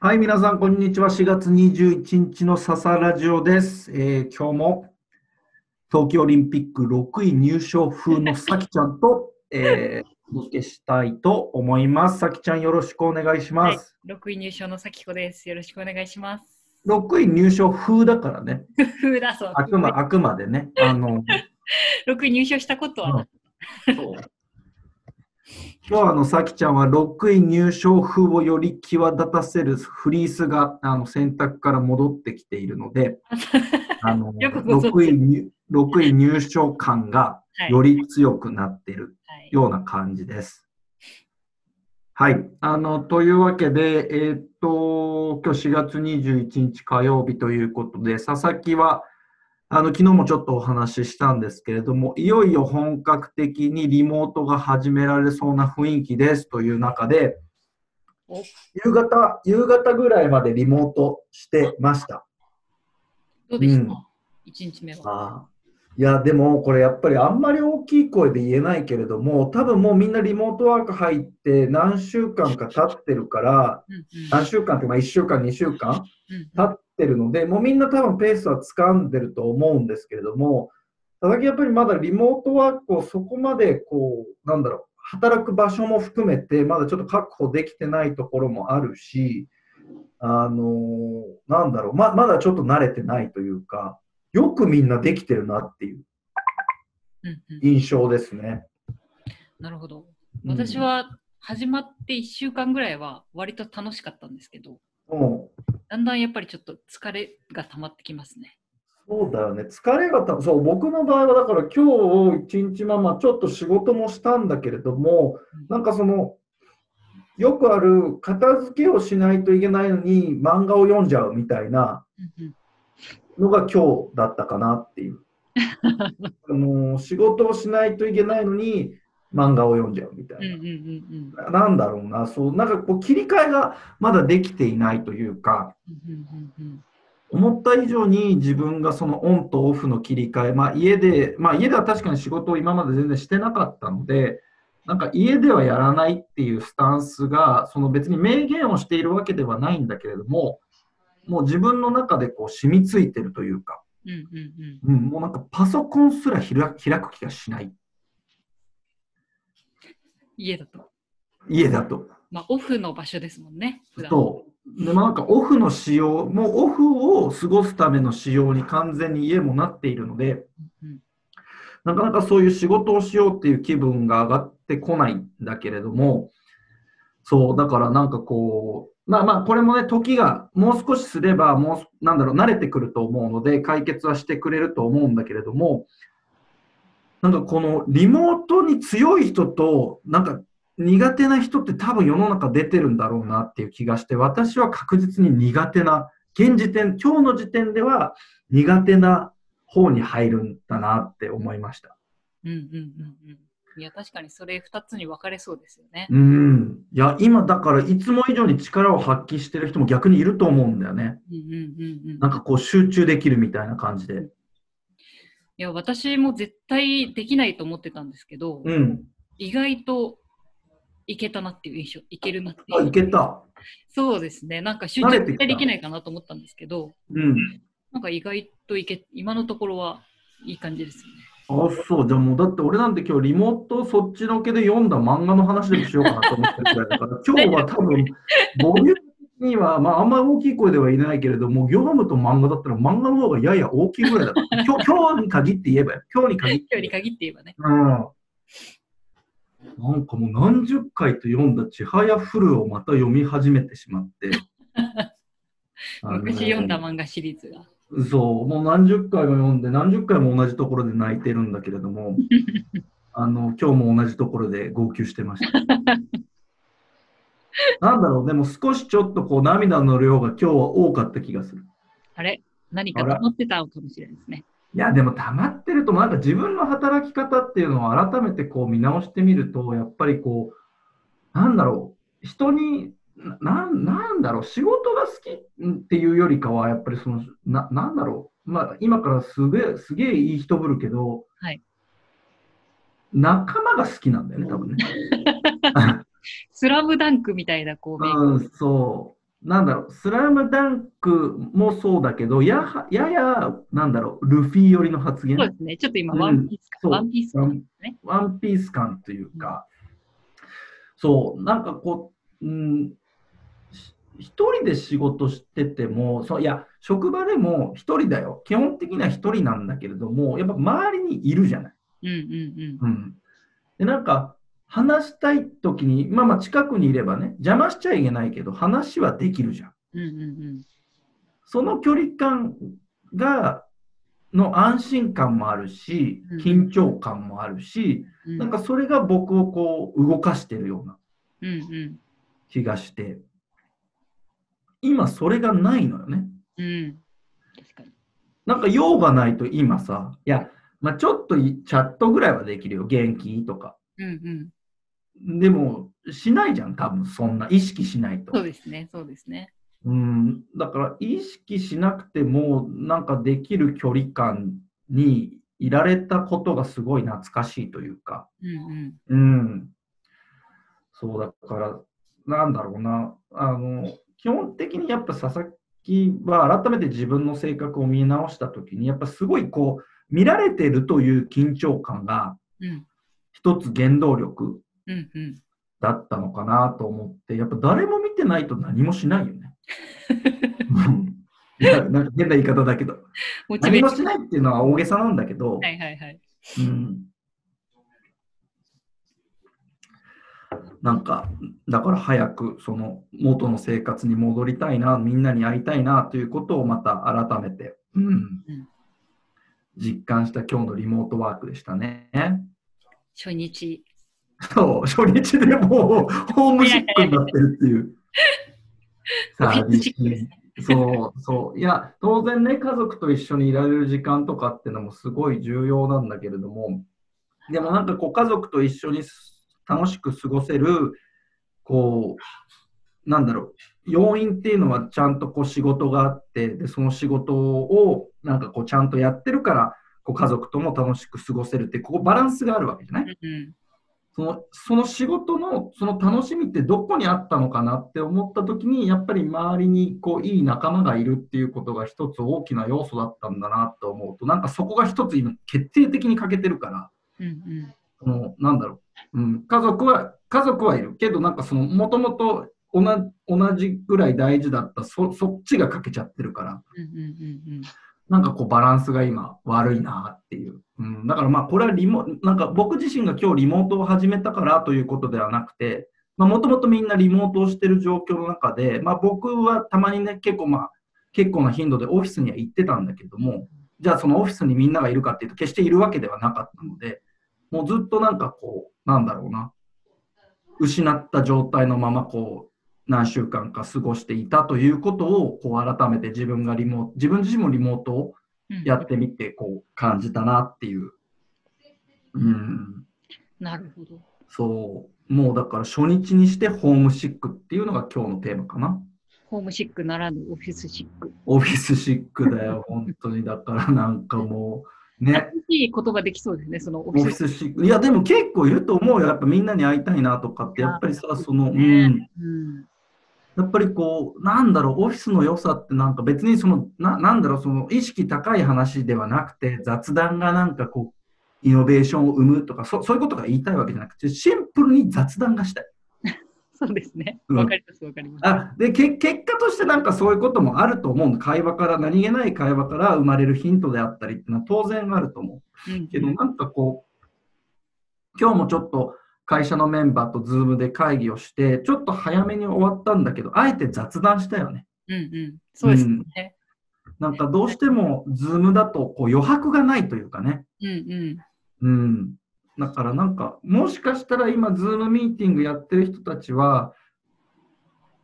はい、皆さん、こんにちは。4月21日の笹ラジオです。えー今日も東京オリンピック6位入賞風のさきちゃんと、えーお届けしたいと思います。さきちゃん、よろしくお願いします。6位入賞の咲子です。よろしくお願いします。6位入賞風だからね。ふうだそう。あくまあくまでね。あの、6位入賞したことはない、そう今日はあの、さきちゃんは6位入賞風をより際立たせるフリースがあの選択から戻ってきているので、あのよくご存知6位入6位入賞感がはいより強くなっているはいような感じです。はい。あの、というわけで、えーっと、今日4月21日火曜日ということで、佐々木は、あの、昨日もちょっとお話ししたんですけれども、いよいよ本格的にリモートが始められそうな雰囲気ですという中でお、夕方、夕方ぐらいまでリモートしてました。どうでした、うん一 ?1 日目は。ああいや、でもこれやっぱりあんまり大きい声で言えないけれども、多分もうみんなリモートワーク入って何週間か経ってるから、うんうん何週間ってまあ1週間、2週間うん経ってるので、もうみんな多分ペースは掴んでると思うんですけれども、佐々木やっぱりまだリモートワークをそこまでこう、なんだろう、働く場所も含めて、まだちょっと確保できてないところもあるし、あのなんだろう、ままだちょっと慣れてないというか、よくみんなできてるなっていう印象ですね。なるほど。うん私、は始まって1週間ぐらいは割と楽しかったんですけど、うんだんだんやっぱりちょっと疲れが溜まってきますね。そうだよね。疲れがた、そう、僕の場合はだから今日一日まあまあちょっと仕事もしたんだけれども、なんかその、よくある片付けをしないといけないのに漫画を読んじゃうみたいなのが今日だったかなっていう。あの仕事をしないといけないのに漫画を読んじゃうみたいな。うんうんうんうんなんだろうな、そう、なんかこう切り替えがまだできていないというか、うんうんうん思った以上に自分がそのオンとオフの切り替え、まあ家で、まあ家では確かに仕事を今まで全然してなかったので、なんか家ではやらないっていうスタンスが、その別に明言をしているわけではないんだけれども、もう自分の中でこう染みついてるというか、うんうんうんうん、もうなんかパソコンすら開開く気がしない。家だと。家だと。まあ、オフの場所ですもんね。そう。でもなんかオフの仕様、もうオフを過ごすための仕様に完全に家もなっているので、うんなかなかそういう仕事をしようっていう気分が上がってこないんだけれども、そう、だからなんかこう、まあまあ、これもね、時がもう少しすれば、もう、なんだろう、慣れてくると思うので、解決はしてくれると思うんだけれども、なんかこのリモートに強い人と、なんか苦手な人って多分世の中出てるんだろうなっていう気がして、私は確実に苦手な、現時点、今日の時点では苦手な方に入るんだなって思いました。うんうんうんうん。いや、確かにそれ2つに分かれそうですよね。うん。いや、今だからいつも以上に力を発揮してる人も逆にいると思うんだよね。うんうんうんうん。なんかこう集中できるみたいな感じで。いや、私も絶対できないと思ってたんですけど、うん。意外といけたなっていう印象、いけるなっていあ、う。いけた。そうですね。なんか集中絶対できないかなと思ったんですけど、うん。なんか意外といけ、今のところはいい感じですよね。あ、そう。じゃあもうだって俺なんて今日リモートそっちのけで読んだ漫画の話でもしようかなと思ってるくらいだから、今日は多分、ボリューには、まああんまり大きい声では言えないけれども、業務と漫画だったら漫画の方がやや大きいぐらいだ 今日今日に限って言えばよ。今日に限って今日に限って言えばね。うん。なんかもう何十回と読んだちはやふるをまた読み始めてしまって。昔読んだ漫画シリーズが。そう、もう何十回も読んで、何十回も同じところで泣いてるんだけれども、あの今日も同じところで号泣してました。なんだろう、でも少しちょっとこう涙の量が今日は多かった気がする。あれ？何か溜まってたのかもしれないですね。いや、でも溜まってると、なんか自分の働き方っていうのを改めてこう見直してみると、やっぱりこう、なんだろう、人に、ななんだろう、仕事が好きっていうよりかは、やっぱりその、ななんだろう、まあ、今からすげえ、すげえいい人ぶるけど、はい仲間が好きなんだよね、多分ね。スラムダンクみたいなこう、うん、そなんだろう、スラムダンクもそうだけど、やはやや、なんだろう、ルフィ寄りの発言？そうですね。ちょっと今、うんワンピースそう感、ワンピース感ね。ワンピース感というか、そう、なんかこう、うん、し一人で仕事してても、そういや、職場でも一人だよ。基本的には一人なんだけれども、やっぱ周りにいるじゃない。うんうんうん。で、なんか、話したいときに、まあまあ近くにいればね、邪魔しちゃいけないけど、話はできるじゃん。うん。うんうんその距離感が、の安心感もあるしうん、緊張感もあるし、うん。なんかそれが僕をこう動かしてるようなうんうん。気がして、今それがないのよね。うん。確かに。なんか用がないと今さ、いや、まあ、ちょっといチャットぐらいはできるよ。元気とか。うんうん。でも、しないじゃん、多分そんな。意識しないと。そうですね。そうですね。うん、だから意識しなくても、なんかできる距離感にいられたことがすごい懐かしいというか、うんうん。うん。そうだから、なんだろうな、あの、基本的にやっぱ佐々木は改めて自分の性格を見直したときに、やっぱすごいこう、見られてるという緊張感がうん一つ原動力うんうん。だったのかなと思って、やっぱ誰も見てないと何もしないよね。うんいやなんか変な言い方だけど。何もしないっていうのは大げさなんだけど、はいはいはい。うん、なんか、だから早くその元の生活に戻りたいな、みんなに会いたいなということをまた改めて、うん実感した今日のリモートワークでしたね。初日。そう、初日でもうホームシックになってるっていう。オフィスシックですねそう、そう。いや、当然ね、家族と一緒にいられる時間とかっていうのもすごい重要なんだけれども、でもなんかこう、家族と一緒に楽しく過ごせる、こう、なんだろう、要因っていうのはちゃんとこう仕事があって、で、その仕事をなんかこうちゃんとやってるから、こう家族とも楽しく過ごせるって、ここバランスがあるわけじゃない？うんうん。そのその仕事のその楽しみってどこにあったのかなって思った時にやっぱり周りにこういい仲間がいるっていうことが一つ大きな要素だったんだなと思うとなんかそこが一つ今決定的に欠けてるからうんうん。そのなんだろう、うん、家族は家族はいる。けどなんかそのもともと同同じぐらい大事だったそそっちが欠けちゃってるから。うんうんうんなんかこうバランスが今悪いなっていう。うん、だからまあこれはリモ、なんか僕自身が今日リモートを始めたからということではなくて、まあもともとみんなリモートをしてる状況の中で、まあ僕はたまにね、結構まあ結構な頻度でオフィスには行ってたんだけども、じゃあそのオフィスにみんながいるかっていうと決しているわけではなかったので、もうずっとなんかこう、なんだろうな、失った状態のままこう、何週間か過ごしていたということをこう改めて自分がリモート、自分自身もリモートをうん。やってみてこう感じたなっていう。うん、なるほど。そう。もうだから初日にしてホームシックっていうのが今日のテーマかな。ホームシックならぬオフィスシック。オフィスシックだよ、本当に。だからなんかもう、ね、いい言葉できそうですね、そのオオフィ。スシック。いや、でも結構いると思うよ。やっぱみんなに会いたいなとかって、やっぱりさ、その、うん。うん。やっぱりこう、なんだろう、オフィスの良さってなんか別にその、ななんだろう、その意識高い話ではなくて、雑談がなんかこう、イノベーションを生むとか、そそういうことが言いたいわけじゃなくて、シンプルに雑談がしたい。そうですね。うんわかります、わかります。あでけ結果としてなんかそういうこともあると思うの。会話から、何気ない会話から生まれるヒントであったりっていうのは当然あると思うんう。けど、なんかこう、今日もちょっと会社のメンバーと Zoom で会議をして、ちょっと早めに終わったんだけど、あえて雑談したよね。うんうん。そうですね。なんかどうしても、 Zoom だとこう余白がないというかね。うんうん。うん。だからなんか、もしかしたら今、ズームミーティングやってる人たちは、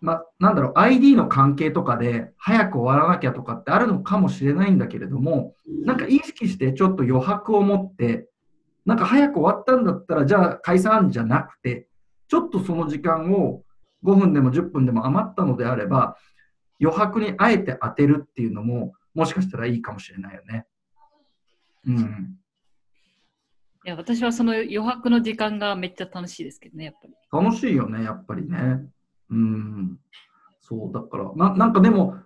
まあ、なんだろう、ID の関係とかで早く終わらなきゃとかってあるのかもしれないんだけれども、なんか意識してちょっと余白を持って、なんか早く終わったんだったら、じゃあ解散じゃなくて、ちょっとその時間を5分でも10分でも余ったのであれば、余白にあえて当てるっていうのも、もしかしたらいいかもしれないよね。うん。いや私はその余白の時間がめっちゃ楽しいですけどね、やっぱり。楽しいよね、やっぱりね。うん。そう、だから、ななんかでも、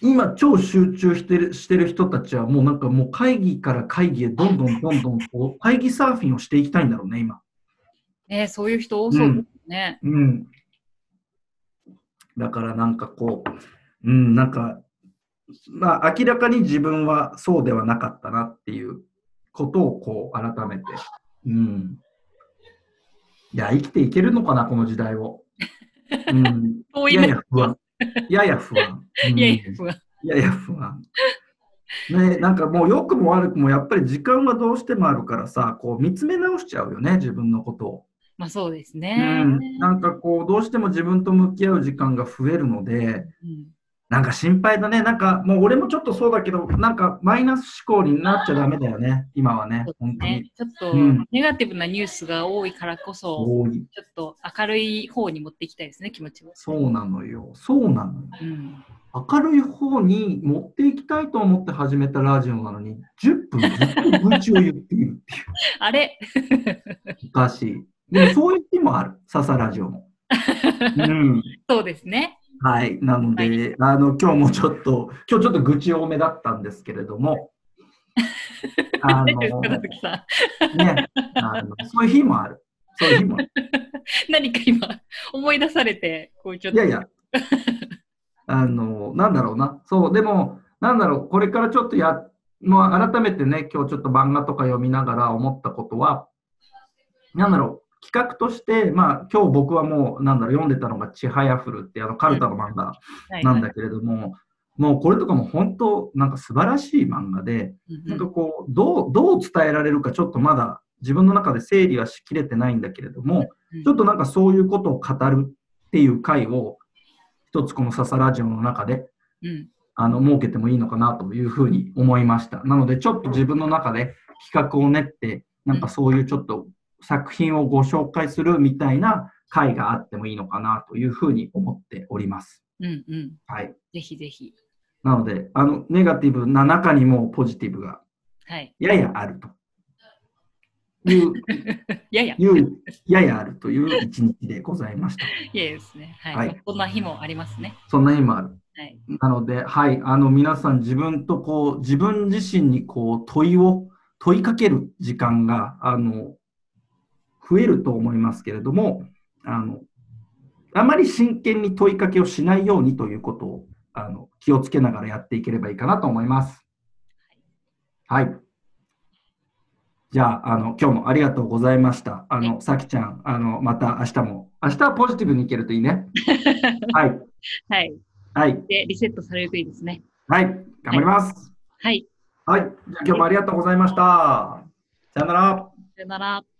今超集中してるしてる人たちはもうなんかもう会議から会議へどんどんどんどんこう会議サーフィンをしていきたいんだろうね、今。ね、そういう人多そうですね。うん。だからなんかこう、うん、なんか、まあ明らかに自分はそうではなかったなっていうことをこう改めて、うん。いや、生きていけるのかな、この時代を。うん。遠い目やや不安。やや不安。うんいやいや、不安。いやいや不安。ね、なんかもう良くも悪くもやっぱり時間はどうしてもあるからさ、こう見つめ直しちゃうよね、自分のことを。まあそうですうね。ん、なんかこう、どうしても自分と向き合う時間が増えるので、うんなんか心配だね。なんかもう俺もちょっとそうだけど、なんかマイナス思考になっちゃダメだよね、今はね本当ねに。ちょっとうんネガティブなニュースが多いからこそ、多い。ちょっと明るい方に持っていきたいですね、気持ちを。そうなのよ。そうなのよ。うん。明るい方に持っていきたいと思って始めたラジオなのに、10分ずっと愚痴を言っているっていう。あれ？おかしい。でもそういう日もある、笹ラジオも。うん。そうですね。はい。なので、あの、今日もちょっと、今日ちょっと愚痴多めだったんですけれども、あの。ね、あの、そういう日もある。そういう日もある。何か今、思い出されて、こうちょっと。いやいや、あの、なんだろうな。そう、でも、なんだろう、これからちょっとや、もう改めてね、今日ちょっと漫画とか読みながら思ったことは、なんだろう、企画として、まあ、今日僕はもう、なんだろう、読んでたのが、ちはやふるって、あの、カルタの漫画はいなんだけれども、もうこれとかも本当、なんか素晴らしい漫画で、うんなんかこう、どう、どう伝えられるか、ちょっとまだ自分の中で整理はしきれてないんだけれども、うん。ちょっとなんかそういうことを語るっていう回を、一つこの笹ラジオの中で、うん。あの、設けてもいいのかなというふうに思いました。なので、ちょっと自分の中で企画を練って、なんかそういうちょっと作品をご紹介するみたいな回があってもいいのかなというふうに思っております。うんうん。はい。ぜひぜひ。なので、あの、ネガティブな中にもポジティブがはい。ややあるという、い やいや、いいうややあるという一日でございました。やですね。はい。はいまあこんな日もありますね。そんな日もある。はい。なので、はい、あの、皆さん自分とこう、自分自身にこう、問いを、問いかける時間が、あの、増えると思いますけれども、あの、あまり真剣に問いかけをしないようにということを、あの、気をつけながらやっていければいいかなと思います。はい。じゃあ、あの、今日もありがとうございました。あの、さきちゃん、あの、また明日も、明日はポジティブにいけるといいね。はい。はい。はい。で、リセットされるといいですね。はい。頑張ります。はい。はい。じゃあ今日もありがとうございました。さよなら。さよなら。